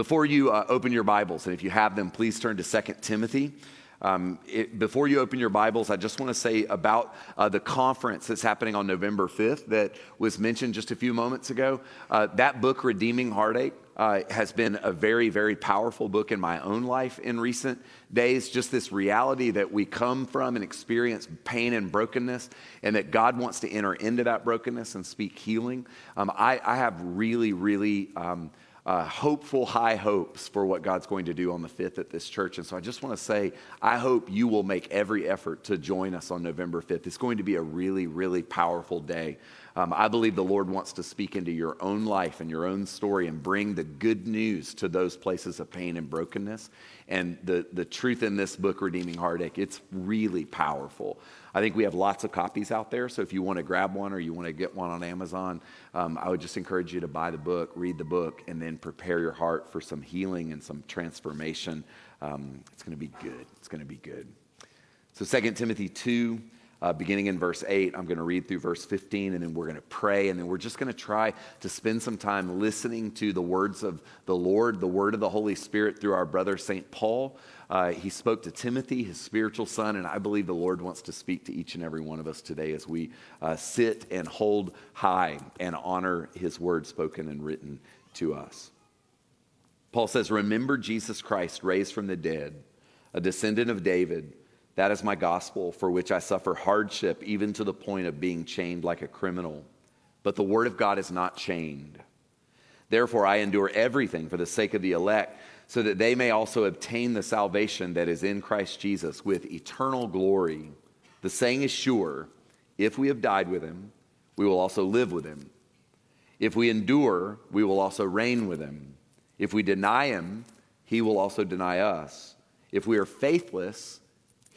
Before you uh, open your Bibles, and if you have them, please turn to 2 Timothy. Um, it, before you open your Bibles, I just want to say about uh, the conference that's happening on November 5th that was mentioned just a few moments ago. Uh, that book, Redeeming Heartache, uh, has been a very, very powerful book in my own life in recent days. Just this reality that we come from and experience pain and brokenness, and that God wants to enter into that brokenness and speak healing. Um, I, I, have really, really. Um, uh, hopeful, high hopes for what God's going to do on the 5th at this church. And so I just want to say, I hope you will make every effort to join us on November 5th. It's going to be a really, really powerful day. Um, I believe the Lord wants to speak into your own life and your own story and bring the good news to those places of pain and brokenness. And the, the truth in this book, Redeeming Heartache, it's really powerful. I think we have lots of copies out there. So if you want to grab one or you want to get one on Amazon, um, I would just encourage you to buy the book, read the book, and then prepare your heart for some healing and some transformation. Um, it's going to be good. It's going to be good. So 2 Timothy 2 uh, beginning in verse 8. I'm going to read through verse 15, and then we're going to pray, and then we're just going to try to spend some time listening to the words of the Lord, the word of the Holy Spirit through our brother St. Paul. Uh, he spoke to Timothy, his spiritual son, and I believe the Lord wants to speak to each and every one of us today as we uh, sit and hold high and honor his word spoken and written to us. Paul says, Remember Jesus Christ raised from the dead, a descendant of David that is my gospel, for which I suffer hardship, even to the point of being chained like a criminal. But the word of God is not chained. Therefore, I endure everything for the sake of the elect, so that they may also obtain the salvation that is in Christ Jesus with eternal glory. The saying is sure if we have died with him, we will also live with him. If we endure, we will also reign with him. If we deny him, he will also deny us. If we are faithless,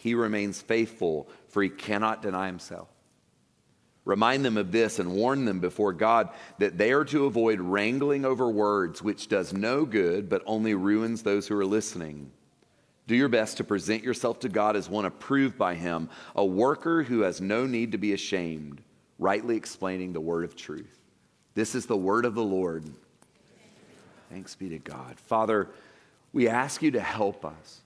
he remains faithful, for he cannot deny himself. Remind them of this and warn them before God that they are to avoid wrangling over words, which does no good, but only ruins those who are listening. Do your best to present yourself to God as one approved by Him, a worker who has no need to be ashamed, rightly explaining the word of truth. This is the word of the Lord. Thanks be to God. Father, we ask you to help us.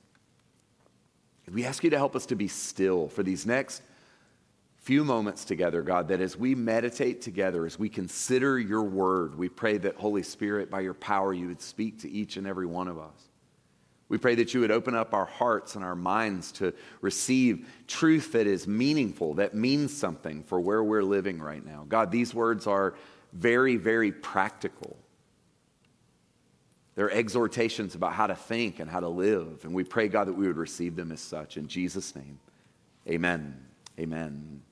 We ask you to help us to be still for these next few moments together, God, that as we meditate together, as we consider your word, we pray that, Holy Spirit, by your power, you would speak to each and every one of us. We pray that you would open up our hearts and our minds to receive truth that is meaningful, that means something for where we're living right now. God, these words are very, very practical. They're exhortations about how to think and how to live. And we pray, God, that we would receive them as such. In Jesus' name, amen. Amen.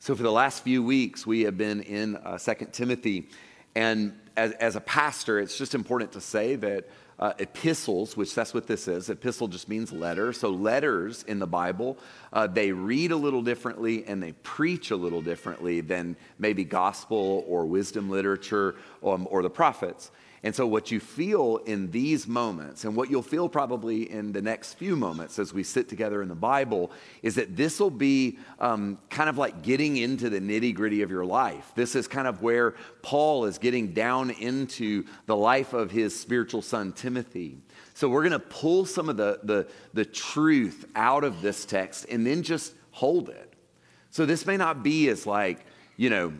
So, for the last few weeks, we have been in uh, 2 Timothy. And as, as a pastor, it's just important to say that uh, epistles, which that's what this is. Epistle just means letter. So letters in the Bible, uh, they read a little differently and they preach a little differently than maybe gospel or wisdom literature um, or the prophets. And so, what you feel in these moments, and what you'll feel probably in the next few moments as we sit together in the Bible, is that this will be um, kind of like getting into the nitty gritty of your life. This is kind of where Paul is getting down into the life of his spiritual son, Timothy. So, we're going to pull some of the, the, the truth out of this text and then just hold it. So, this may not be as like, you know,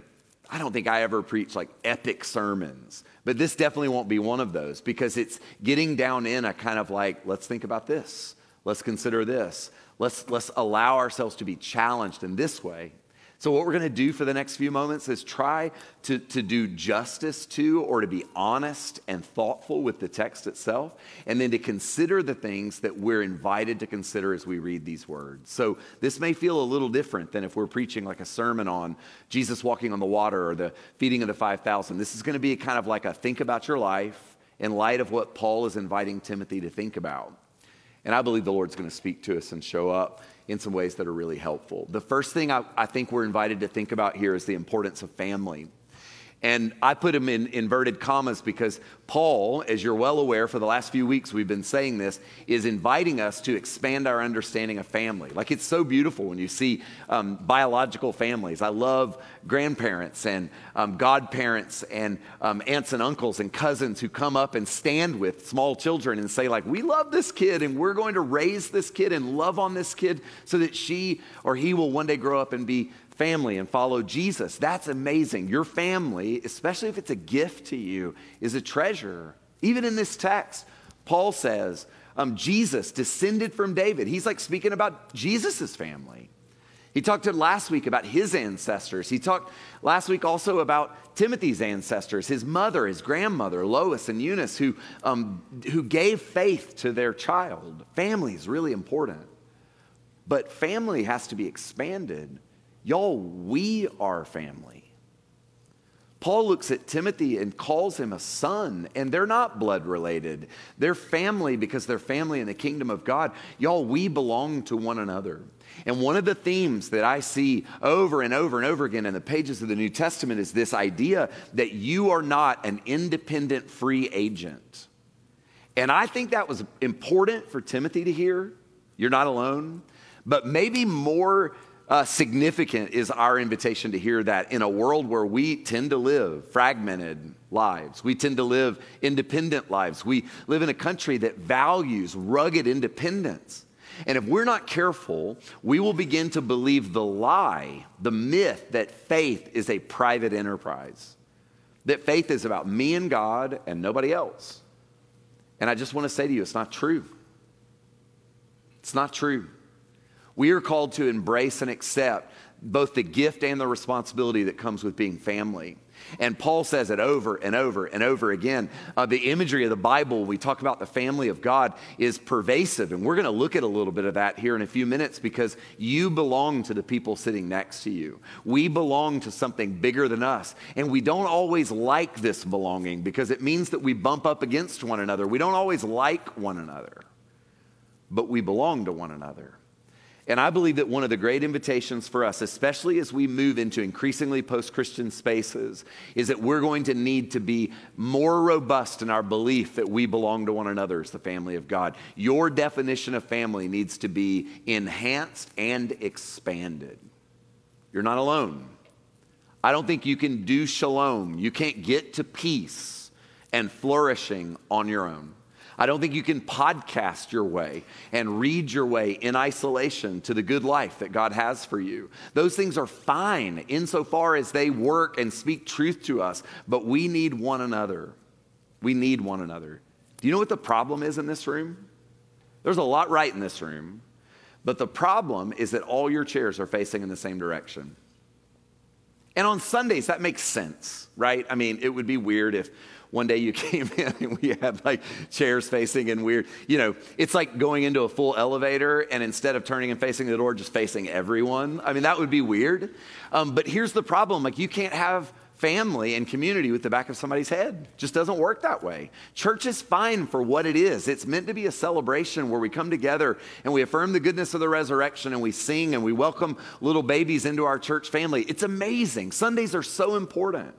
I don't think I ever preach like epic sermons, but this definitely won't be one of those because it's getting down in a kind of like, let's think about this. Let's consider this. Let's, let's allow ourselves to be challenged in this way so, what we're going to do for the next few moments is try to, to do justice to or to be honest and thoughtful with the text itself, and then to consider the things that we're invited to consider as we read these words. So, this may feel a little different than if we're preaching like a sermon on Jesus walking on the water or the feeding of the 5,000. This is going to be kind of like a think about your life in light of what Paul is inviting Timothy to think about. And I believe the Lord's going to speak to us and show up in some ways that are really helpful. The first thing I, I think we're invited to think about here is the importance of family. And I put them in inverted commas because Paul, as you're well aware, for the last few weeks we've been saying this, is inviting us to expand our understanding of family. Like it's so beautiful when you see um, biological families. I love grandparents and um, godparents and um, aunts and uncles and cousins who come up and stand with small children and say, like, we love this kid and we're going to raise this kid and love on this kid so that she or he will one day grow up and be family and follow Jesus. That's amazing. Your family, especially if it's a gift to you, is a treasure. Even in this text, Paul says, um, Jesus descended from David. He's like speaking about Jesus' family. He talked to last week about his ancestors. He talked last week also about Timothy's ancestors, his mother, his grandmother, Lois and Eunice, who, um, who gave faith to their child. Family is really important. But family has to be expanded Y'all, we are family. Paul looks at Timothy and calls him a son, and they're not blood related. They're family because they're family in the kingdom of God. Y'all, we belong to one another. And one of the themes that I see over and over and over again in the pages of the New Testament is this idea that you are not an independent free agent. And I think that was important for Timothy to hear. You're not alone. But maybe more uh, significant is our invitation to hear that in a world where we tend to live fragmented lives. We tend to live independent lives. We live in a country that values rugged independence. And if we're not careful, we will begin to believe the lie, the myth that faith is a private enterprise, that faith is about me and God and nobody else. And I just want to say to you, it's not true. It's not true. We are called to embrace and accept both the gift and the responsibility that comes with being family. And Paul says it over and over and over again. Uh, the imagery of the Bible, we talk about the family of God, is pervasive. And we're going to look at a little bit of that here in a few minutes because you belong to the people sitting next to you. We belong to something bigger than us. And we don't always like this belonging because it means that we bump up against one another. We don't always like one another, but we belong to one another. And I believe that one of the great invitations for us, especially as we move into increasingly post Christian spaces, is that we're going to need to be more robust in our belief that we belong to one another as the family of God. Your definition of family needs to be enhanced and expanded. You're not alone. I don't think you can do shalom, you can't get to peace and flourishing on your own. I don't think you can podcast your way and read your way in isolation to the good life that God has for you. Those things are fine insofar as they work and speak truth to us, but we need one another. We need one another. Do you know what the problem is in this room? There's a lot right in this room, but the problem is that all your chairs are facing in the same direction. And on Sundays, that makes sense, right? I mean, it would be weird if one day you came in and we had like chairs facing and weird, you know, it's like going into a full elevator and instead of turning and facing the door, just facing everyone. I mean, that would be weird. Um, but here's the problem like, you can't have family and community with the back of somebody's head. Just doesn't work that way. Church is fine for what it is. It's meant to be a celebration where we come together and we affirm the goodness of the resurrection and we sing and we welcome little babies into our church family. It's amazing. Sundays are so important.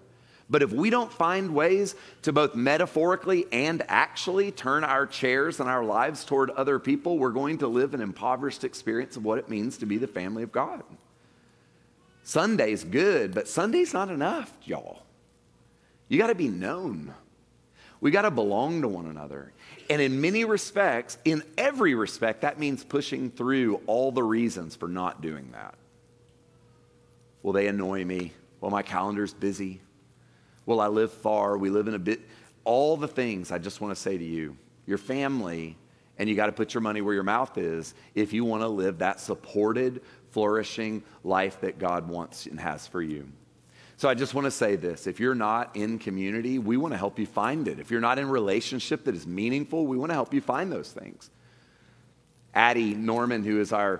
But if we don't find ways to both metaphorically and actually turn our chairs and our lives toward other people, we're going to live an impoverished experience of what it means to be the family of God. Sunday's good, but Sunday's not enough, y'all. You got to be known. We got to belong to one another. And in many respects, in every respect, that means pushing through all the reasons for not doing that. Will they annoy me? Well, my calendar's busy. Well, I live far. We live in a bit. All the things I just want to say to you, your family, and you got to put your money where your mouth is if you want to live that supported, flourishing life that God wants and has for you. So I just want to say this. If you're not in community, we want to help you find it. If you're not in relationship that is meaningful, we want to help you find those things. Addie Norman, who is our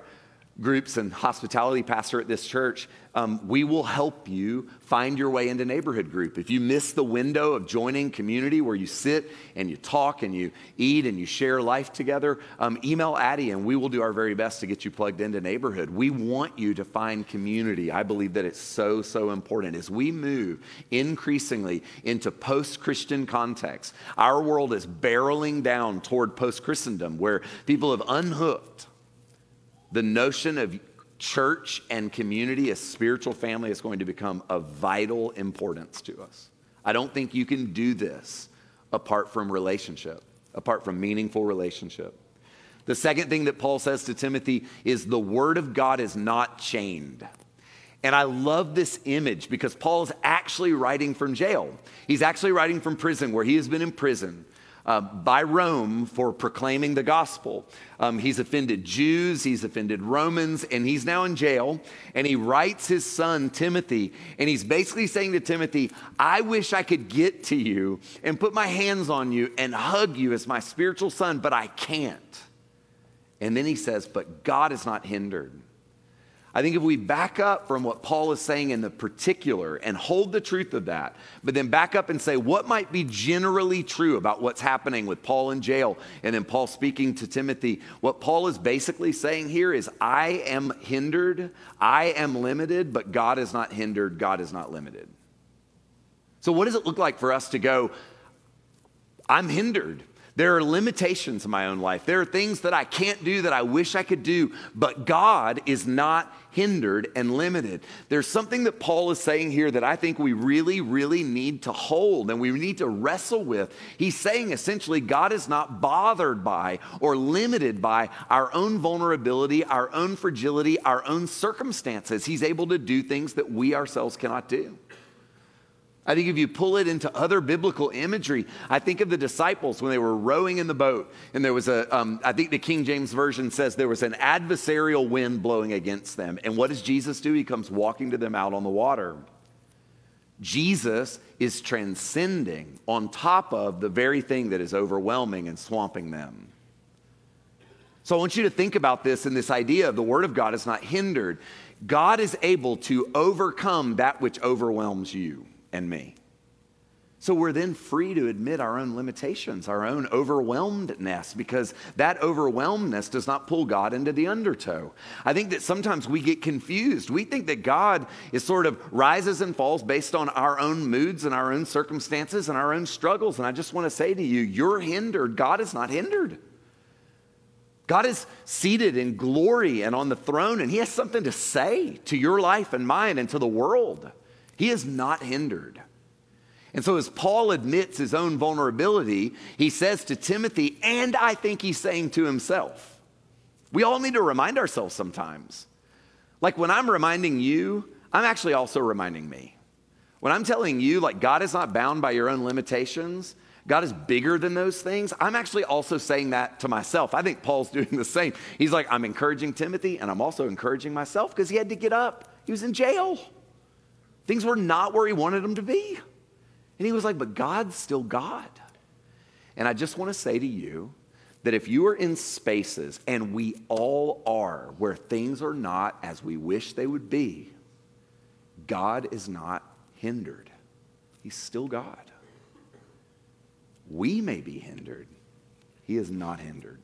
groups and hospitality pastor at this church, um, we will help you find your way into neighborhood group. If you miss the window of joining community where you sit and you talk and you eat and you share life together, um, email Addie and we will do our very best to get you plugged into neighborhood. We want you to find community. I believe that it's so, so important. As we move increasingly into post Christian context, our world is barreling down toward post Christendom where people have unhooked the notion of church and community, a spiritual family, is going to become of vital importance to us. I don't think you can do this apart from relationship, apart from meaningful relationship. The second thing that Paul says to Timothy is the word of God is not chained. And I love this image because Paul is actually writing from jail. He's actually writing from prison where he has been in prison uh, by Rome for proclaiming the gospel. Um, he's offended Jews, he's offended Romans, and he's now in jail. And he writes his son, Timothy, and he's basically saying to Timothy, I wish I could get to you and put my hands on you and hug you as my spiritual son, but I can't. And then he says, But God is not hindered. I think if we back up from what Paul is saying in the particular and hold the truth of that, but then back up and say what might be generally true about what's happening with Paul in jail and then Paul speaking to Timothy, what Paul is basically saying here is I am hindered, I am limited, but God is not hindered, God is not limited. So, what does it look like for us to go, I'm hindered? There are limitations in my own life. There are things that I can't do that I wish I could do, but God is not hindered and limited. There's something that Paul is saying here that I think we really, really need to hold and we need to wrestle with. He's saying essentially, God is not bothered by or limited by our own vulnerability, our own fragility, our own circumstances. He's able to do things that we ourselves cannot do. I think if you pull it into other biblical imagery, I think of the disciples when they were rowing in the boat, and there was a. Um, I think the King James Version says there was an adversarial wind blowing against them. And what does Jesus do? He comes walking to them out on the water. Jesus is transcending on top of the very thing that is overwhelming and swamping them. So I want you to think about this and this idea of the Word of God is not hindered. God is able to overcome that which overwhelms you and me. So we're then free to admit our own limitations, our own overwhelmedness, because that overwhelmedness does not pull God into the undertow. I think that sometimes we get confused. We think that God is sort of rises and falls based on our own moods and our own circumstances and our own struggles. And I just want to say to you, you're hindered. God is not hindered. God is seated in glory and on the throne, and He has something to say to your life and mine and to the world. He is not hindered. And so, as Paul admits his own vulnerability, he says to Timothy, and I think he's saying to himself, we all need to remind ourselves sometimes. Like when I'm reminding you, I'm actually also reminding me. When I'm telling you, like, God is not bound by your own limitations, God is bigger than those things, I'm actually also saying that to myself. I think Paul's doing the same. He's like, I'm encouraging Timothy, and I'm also encouraging myself because he had to get up, he was in jail. Things were not where he wanted them to be. And he was like, but God's still God. And I just want to say to you that if you are in spaces, and we all are, where things are not as we wish they would be, God is not hindered. He's still God. We may be hindered, He is not hindered.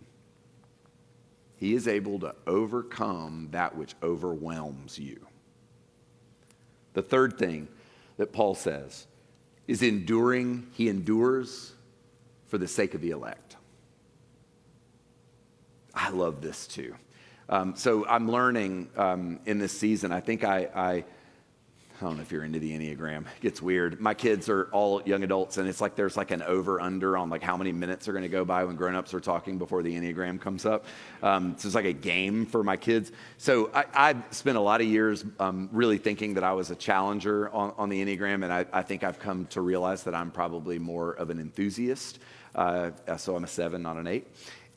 He is able to overcome that which overwhelms you. The third thing that Paul says is enduring, he endures for the sake of the elect. I love this too. Um, so I'm learning um, in this season. I think I, I I don't know if you're into the Enneagram. It gets weird. My kids are all young adults, and it's like there's like an over under on like how many minutes are going to go by when grown-ups are talking before the Enneagram comes up. Um, so it's like a game for my kids. So I, have spent a lot of years um, really thinking that I was a challenger on, on the Enneagram, and I, I, think I've come to realize that I'm probably more of an enthusiast. Uh, so I'm a seven, not an eight.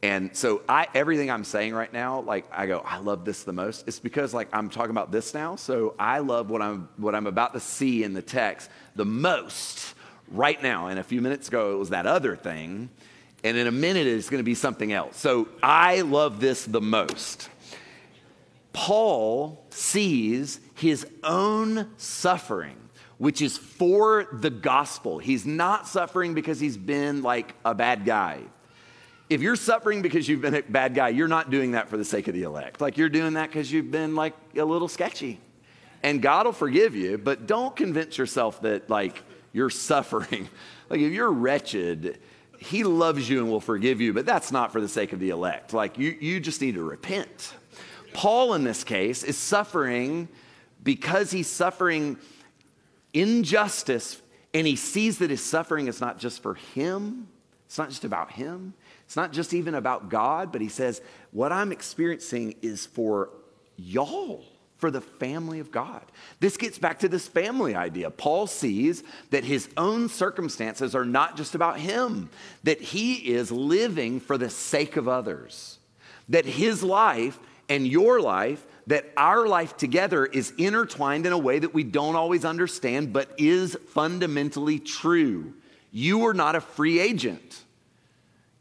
And so I, everything I'm saying right now, like I go, I love this the most. It's because like I'm talking about this now. So I love what I'm what I'm about to see in the text the most right now. And a few minutes ago, it was that other thing. And in a minute, it's to be something else. So I love this the most. Paul sees his own suffering, which is for the gospel. He's not suffering because he's been like a bad guy. If you're suffering because you've been a bad guy, you're not doing that for the sake of the elect. Like you're doing that because you've been like a little sketchy. And God will forgive you, but don't convince yourself that like you're suffering. Like if you're wretched, he loves you and will forgive you, but that's not for the sake of the elect. Like you, you just need to repent. Paul, in this case, is suffering because he's suffering injustice and he sees that his suffering is not just for him, it's not just about him, it's not just even about God, but he says, What I'm experiencing is for y'all for the family of God. This gets back to this family idea. Paul sees that his own circumstances are not just about him, that he is living for the sake of others, that his life and your life, that our life together is intertwined in a way that we don't always understand, but is fundamentally true. You are not a free agent.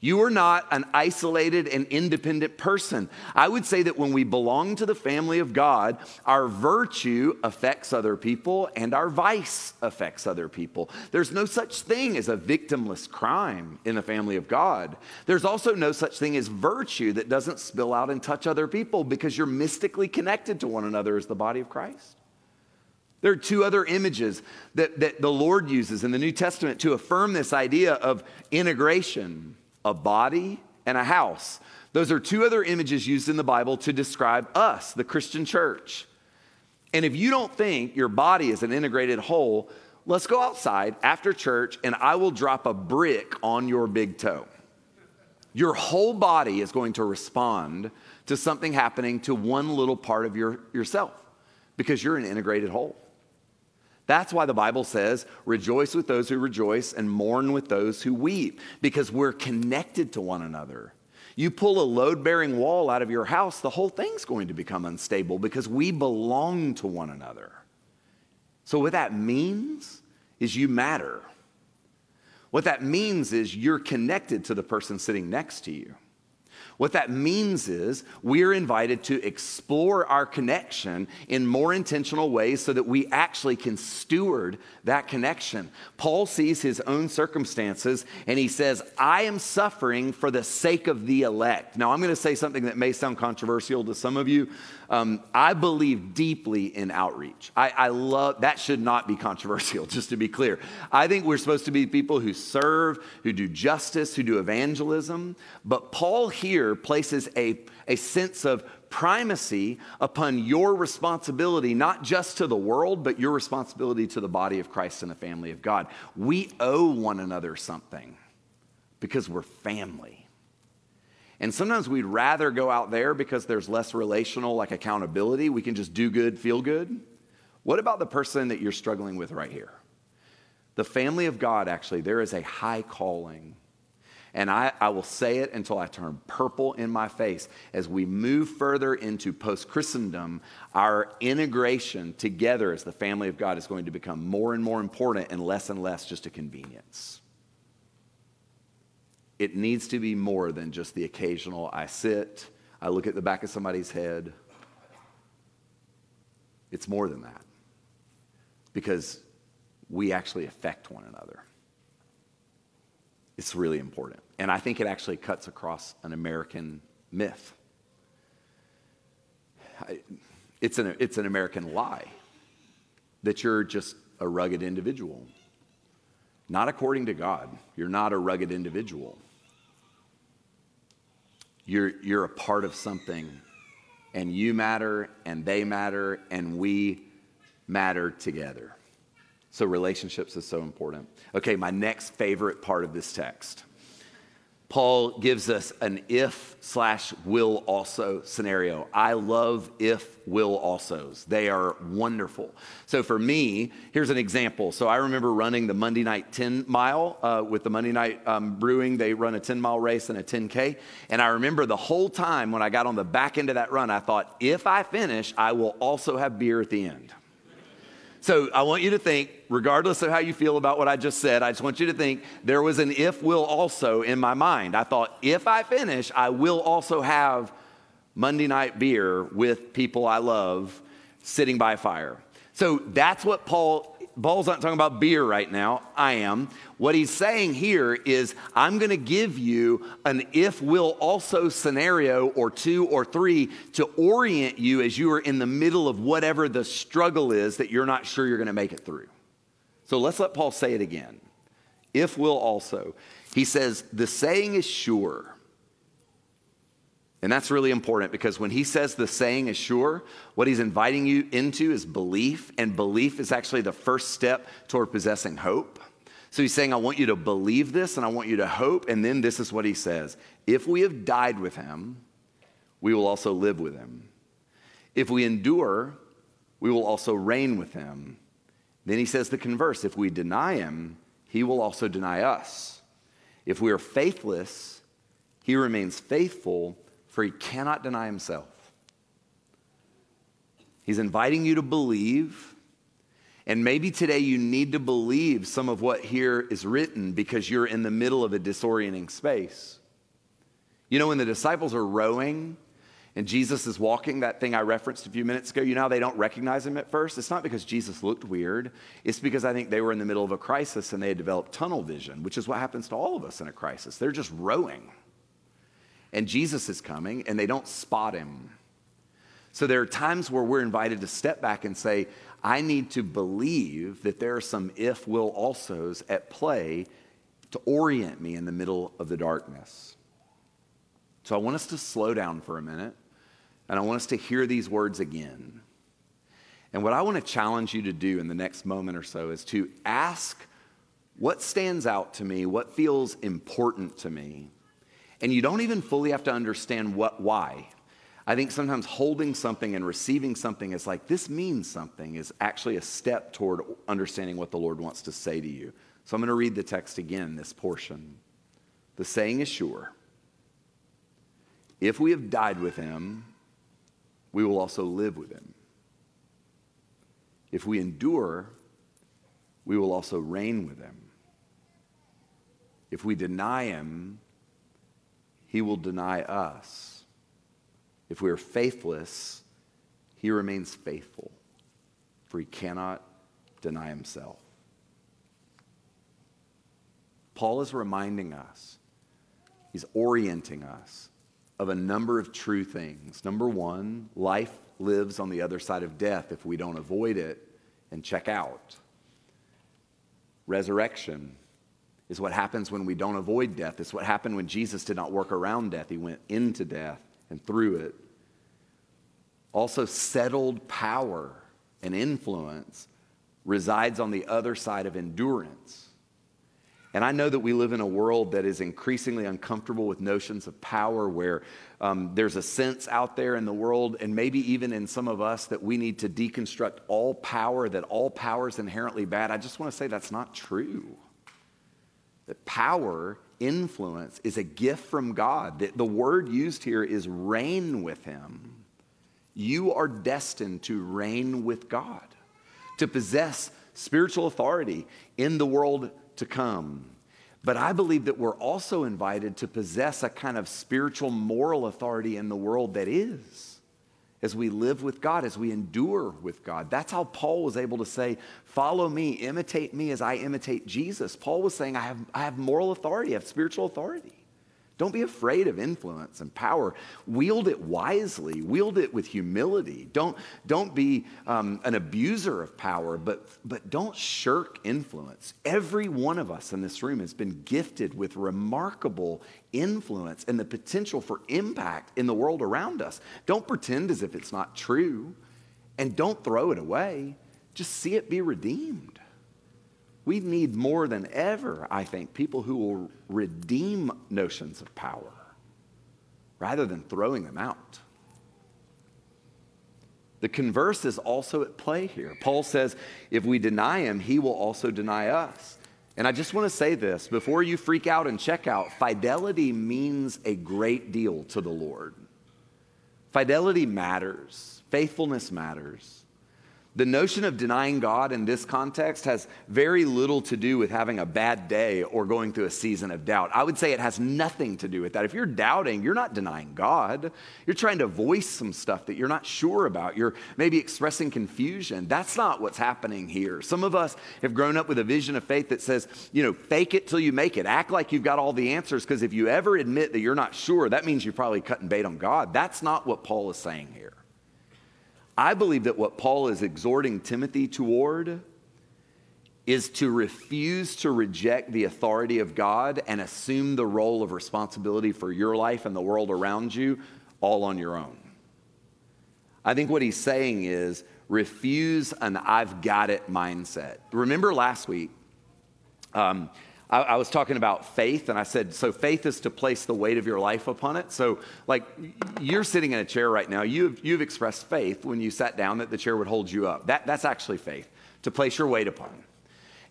You are not an isolated and independent person. I would say that when we belong to the family of God, our virtue affects other people and our vice affects other people. There's no such thing as a victimless crime in the family of God. There's also no such thing as virtue that doesn't spill out and touch other people because you're mystically connected to one another as the body of Christ. There are two other images that, that the Lord uses in the New Testament to affirm this idea of integration a body, and a house. Those are two other images used in the Bible to describe us, the Christian church. And if you don't think your body is an integrated whole, let's go outside after church and I will drop a brick on your big toe. Your whole body is going to respond to something happening to one little part of your, yourself because you're an integrated whole. That's why the Bible says, rejoice with those who rejoice and mourn with those who weep, because we're connected to one another. You pull a load bearing wall out of your house, the whole thing's going to become unstable because we belong to one another. So, what that means is you matter. What that means is you're connected to the person sitting next to you. What that means is we're invited to explore our connection in more intentional ways so that we actually can steward that connection. Paul sees his own circumstances and he says, I am suffering for the sake of the elect. Now, I'm going to say something that may sound controversial to some of you. Um, I believe deeply in outreach. I, I love that, should not be controversial, just to be clear. I think we're supposed to be people who serve, who do justice, who do evangelism. But Paul here places a, a sense of primacy upon your responsibility, not just to the world, but your responsibility to the body of Christ and the family of God. We owe one another something because we're family. And sometimes we'd rather go out there because there's less relational, like accountability. We can just do good, feel good. What about the person that you're struggling with right here? The family of God, actually, there is a high calling. And I, I will say it until I turn purple in my face. As we move further into post Christendom, our integration together as the family of God is going to become more and more important and less and less just a convenience. It needs to be more than just the occasional I sit, I look at the back of somebody's head. It's more than that because we actually affect one another. It's really important. And I think it actually cuts across an American myth. It's an, it's an American lie that you're just a rugged individual. Not according to God. You're not a rugged individual. You're, you're a part of something, and you matter, and they matter, and we matter together. So, relationships is so important. Okay, my next favorite part of this text Paul gives us an if slash will also scenario. I love if will alsos. They are wonderful. So for me, here's an example. So I remember running the Monday night 10 mile uh, with the Monday night um, brewing. They run a 10 mile race and a 10K. And I remember the whole time when I got on the back end of that run, I thought, if I finish, I will also have beer at the end. So I want you to think, regardless of how you feel about what I just said, I just want you to think there was an if will also in my mind. I thought, if I finish, I will also have Monday night beer with people I love sitting by fire. So that's what Paul Paul's not talking about beer right now. I am. What he's saying here is, I'm going to give you an if will also scenario or two or three to orient you as you are in the middle of whatever the struggle is that you're not sure you're going to make it through. So let's let Paul say it again. If will also. He says, the saying is sure. And that's really important because when he says the saying is sure, what he's inviting you into is belief, and belief is actually the first step toward possessing hope. So he's saying, I want you to believe this and I want you to hope. And then this is what he says If we have died with him, we will also live with him. If we endure, we will also reign with him. Then he says the converse if we deny him, he will also deny us. If we are faithless, he remains faithful for he cannot deny himself. He's inviting you to believe. And maybe today you need to believe some of what here is written because you're in the middle of a disorienting space. You know, when the disciples are rowing and Jesus is walking, that thing I referenced a few minutes ago, you know they don't recognize him at first? It's not because Jesus looked weird. It's because I think they were in the middle of a crisis and they had developed tunnel vision, which is what happens to all of us in a crisis. They're just rowing and Jesus is coming and they don't spot him. So there are times where we're invited to step back and say, I need to believe that there are some if will alsos at play to orient me in the middle of the darkness. So I want us to slow down for a minute and I want us to hear these words again. And what I want to challenge you to do in the next moment or so is to ask what stands out to me, what feels important to me and you don't even fully have to understand what, why. I think sometimes holding something and receiving something is like, this means something, is actually a step toward understanding what the Lord wants to say to you. So I'm going to read the text again, this portion. The saying is sure. If we have died with him, we will also live with him. If we endure, we will also reign with him. If we deny him, he will deny us. If we are faithless, he remains faithful, for he cannot deny himself. Paul is reminding us, he's orienting us of a number of true things. Number one, life lives on the other side of death if we don't avoid it and check out. Resurrection is what happens when we don't avoid death. It's what happened when Jesus did not work around death, he went into death and through it. Also, settled power and influence resides on the other side of endurance. And I know that we live in a world that is increasingly uncomfortable with notions of power, where um, there's a sense out there in the world, and maybe even in some of us, that we need to deconstruct all power, that all power is inherently bad. I just want to say that's not true that power, influence, is a gift from God. The, the word used here is reign with Him. You are destined to reign with God, to possess spiritual authority in the world to come. But I believe that we're also invited to possess a kind of spiritual moral authority in the world that is as we live with God, as we endure with God. That's how Paul was able to say, Follow me, imitate me as I imitate Jesus. Paul was saying, I have, I have moral authority, I have spiritual authority. Don't be afraid of influence and power. Wield it wisely, wield it with humility. Don't, don't be um, an abuser of power, but, but don't shirk influence. Every one of us in this room has been gifted with remarkable influence and the potential for impact in the world around us. Don't pretend as if it's not true, and don't throw it away. Just see it be redeemed. We need more than ever, I think, people who will redeem notions of power rather than throwing them out. The converse is also at play here. Paul says, if we deny him, he will also deny us. And I just want to say this before you freak out and check out fidelity means a great deal to the Lord. Fidelity matters, faithfulness matters. The notion of denying God in this context has very little to do with having a bad day or going through a season of doubt. I would say it has nothing to do with that. If you're doubting, you're not denying God. You're trying to voice some stuff that you're not sure about. You're maybe expressing confusion. That's not what's happening here. Some of us have grown up with a vision of faith that says, you know, fake it till you make it. Act like you've got all the answers because if you ever admit that you're not sure, that means you're probably cutting bait on God. That's not what Paul is saying here. I believe that what Paul is exhorting Timothy toward is to refuse to reject the authority of God and assume the role of responsibility for your life and the world around you all on your own. I think what he's saying is refuse an I've got it mindset. Remember last week, um, I, I, was talking about faith, and I said, so faith is to place the weight of your life upon it. So, like, you're sitting in a chair right now. You've, you've expressed faith when you sat down that the chair would hold you up. That, that's actually faith, to place your weight upon.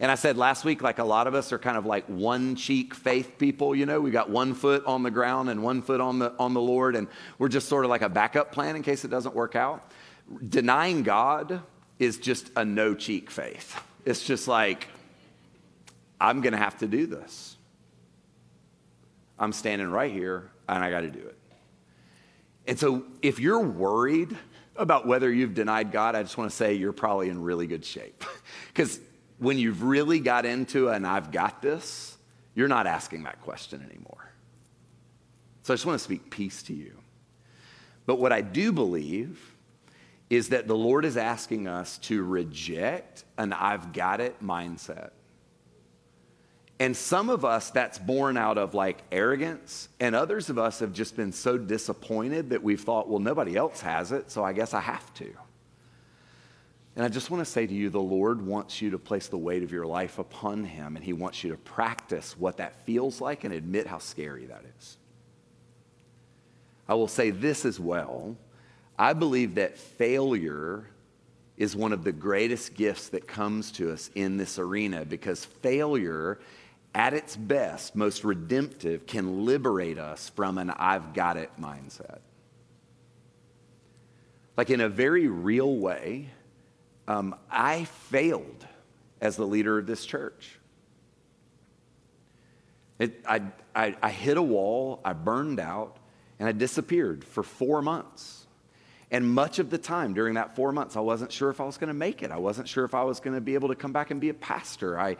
And I said last week, like a lot of us are kind of like one cheek faith people, you know, we got one foot on the ground and one foot on the, on the Lord, and we're just sort of like a backup plan in case it doesn't work out. Denying God is just a no cheek faith. It's just like, I'm going to have to do this. I'm standing right here and I got to do it. And so if you're worried about whether you've denied God, I just want to say you're probably in really good shape. Because when you've really got into and I've got this, you're not asking that question anymore. So I just want to speak peace to you. But what I do believe is that the Lord is asking us to reject an I've got it mindset. And some of us, that's born out of like arrogance. And others of us have just been so disappointed that we've thought, well, nobody else has it, so I guess I have to. And I just want to say to you, the Lord wants you to place the weight of your life upon Him, and He wants you to practice what that feels like and admit how scary that is. I will say this as well. I believe that failure is one of the greatest gifts that comes to us in this arena because failure at its best, most redemptive, can liberate us from an I've got it mindset. Like in a very real way, um, I failed as the leader of this church. It, I, I, I hit a wall, I burned out, and I disappeared for four months. And much of the time during that four months, I wasn't sure if I was going to make it. I wasn't sure if I was going to be able to come back and be a pastor. I,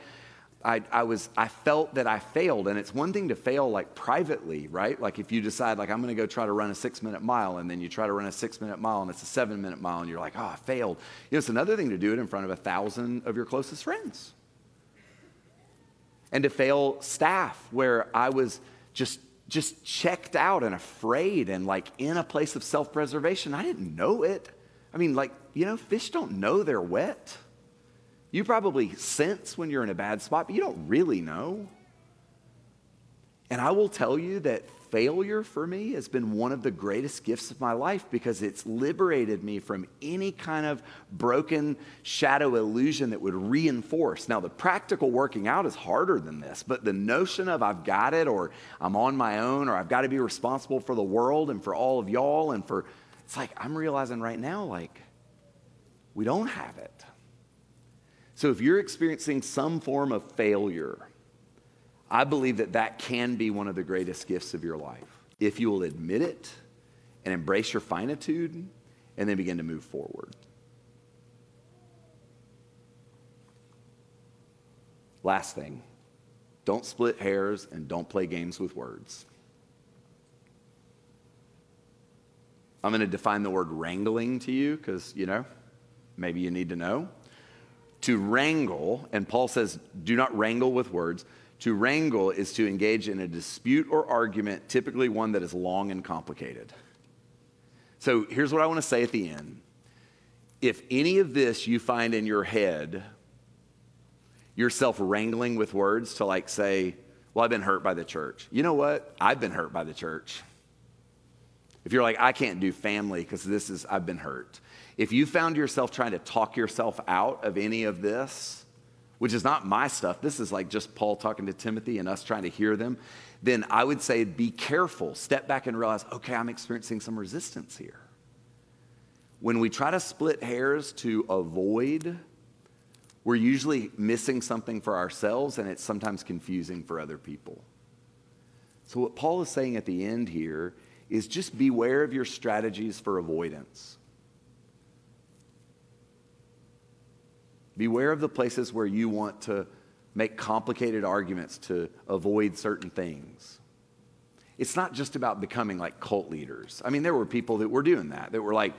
I, I, was I felt that I failed, and it's one thing to fail like privately, right? Like if you decide like I'm going to go try to run a six minute mile, and then you try to run a six minute mile, and it's a seven minute mile, and you're like, oh, I failed. You know, it's another thing to do it in front of a thousand of your closest friends, and to fail staff where I was just just checked out and afraid and like in a place of self preservation. I didn't know it. I mean, like you know, fish don't know they're wet. You probably sense when you're in a bad spot, but you don't really know. And I will tell you that failure for me has been one of the greatest gifts of my life because it's liberated me from any kind of broken shadow illusion that would reinforce. Now, the practical working out is harder than this, but the notion of I've got it or I'm on my own or I've got to be responsible for the world and for all of y'all and for, it's like I'm realizing right now, like, we don't have it. So if you're experiencing some form of failure, I believe that that can be one of the greatest gifts of your life. If you will admit it and embrace your finitude and then begin to move forward. Last thing don't split hairs and don't play games with words. I'm going to define the word wrangling to you because, you know, maybe you need to know to wrangle, and Paul says, do not wrangle with words. To wrangle is to engage in a dispute or argument, typically one that is long and complicated. So here's what I want to say at the end. If any of this you find in your head, yourself wrangling with words to like say, well, I've been hurt by the church. You know what? I've been hurt by the church. If you're like, I can't do family because this is, I've been hurt. If you found yourself trying to talk yourself out of any of this, which is not my stuff, this is like just Paul talking to Timothy and us trying to hear them, then I would say be careful. Step back and realize, okay, I'm experiencing some resistance here. when we try to split hairs to avoid, we're usually missing something for ourselves and it's sometimes confusing for other people. So, what Paul is saying at the end here is just beware of your strategies for avoidance. Beware of the places where you want to make complicated arguments to avoid certain things. It's not just about becoming like cult leaders. I mean, there were people that were doing that, that were like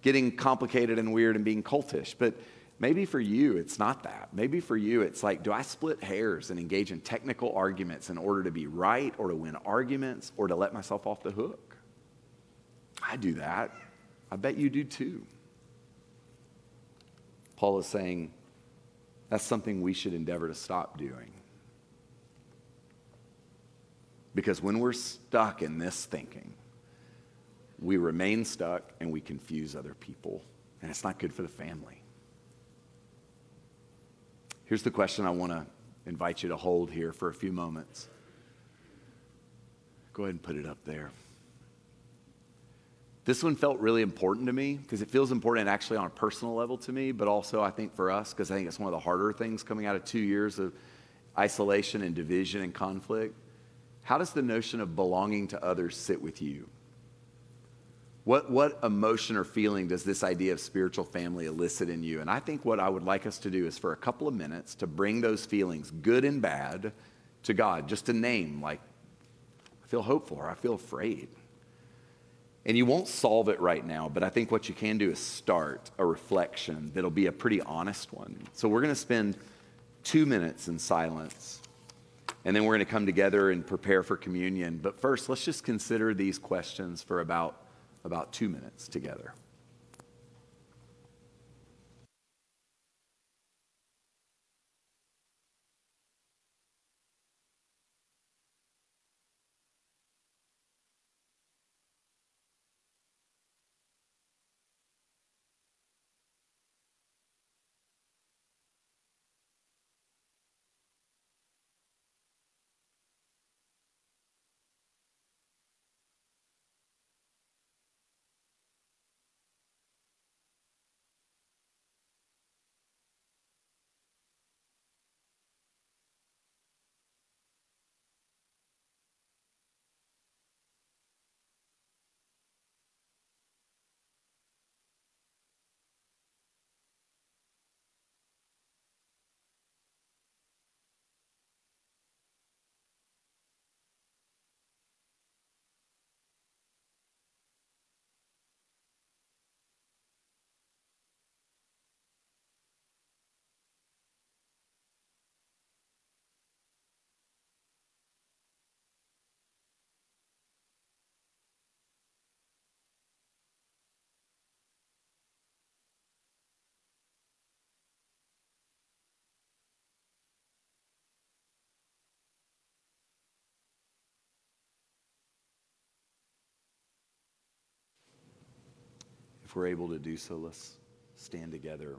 getting complicated and weird and being cultish. But maybe for you, it's not that. Maybe for you, it's like, do I split hairs and engage in technical arguments in order to be right or to win arguments or to let myself off the hook? I do that. I bet you do too. Paul is saying, that's something we should endeavor to stop doing. Because when we're stuck in this thinking, we remain stuck and we confuse other people, and it's not good for the family. Here's the question I want to invite you to hold here for a few moments. Go ahead and put it up there. This one felt really important to me because it feels important actually on a personal level to me, but also I think for us because I think it's one of the harder things coming out of two years of isolation and division and conflict. How does the notion of belonging to others sit with you? What, what emotion or feeling does this idea of spiritual family elicit in you? And I think what I would like us to do is for a couple of minutes to bring those feelings, good and bad, to God, just to name, like, I feel hopeful or I feel afraid. And you won't solve it right now, but I think what you can do is start a reflection that'll be a pretty honest one. So we're going to spend two minutes in silence, and then we're going to come together and prepare for communion. But first, let's just consider these questions for about, about two minutes together. If we're able to do so, let's stand together.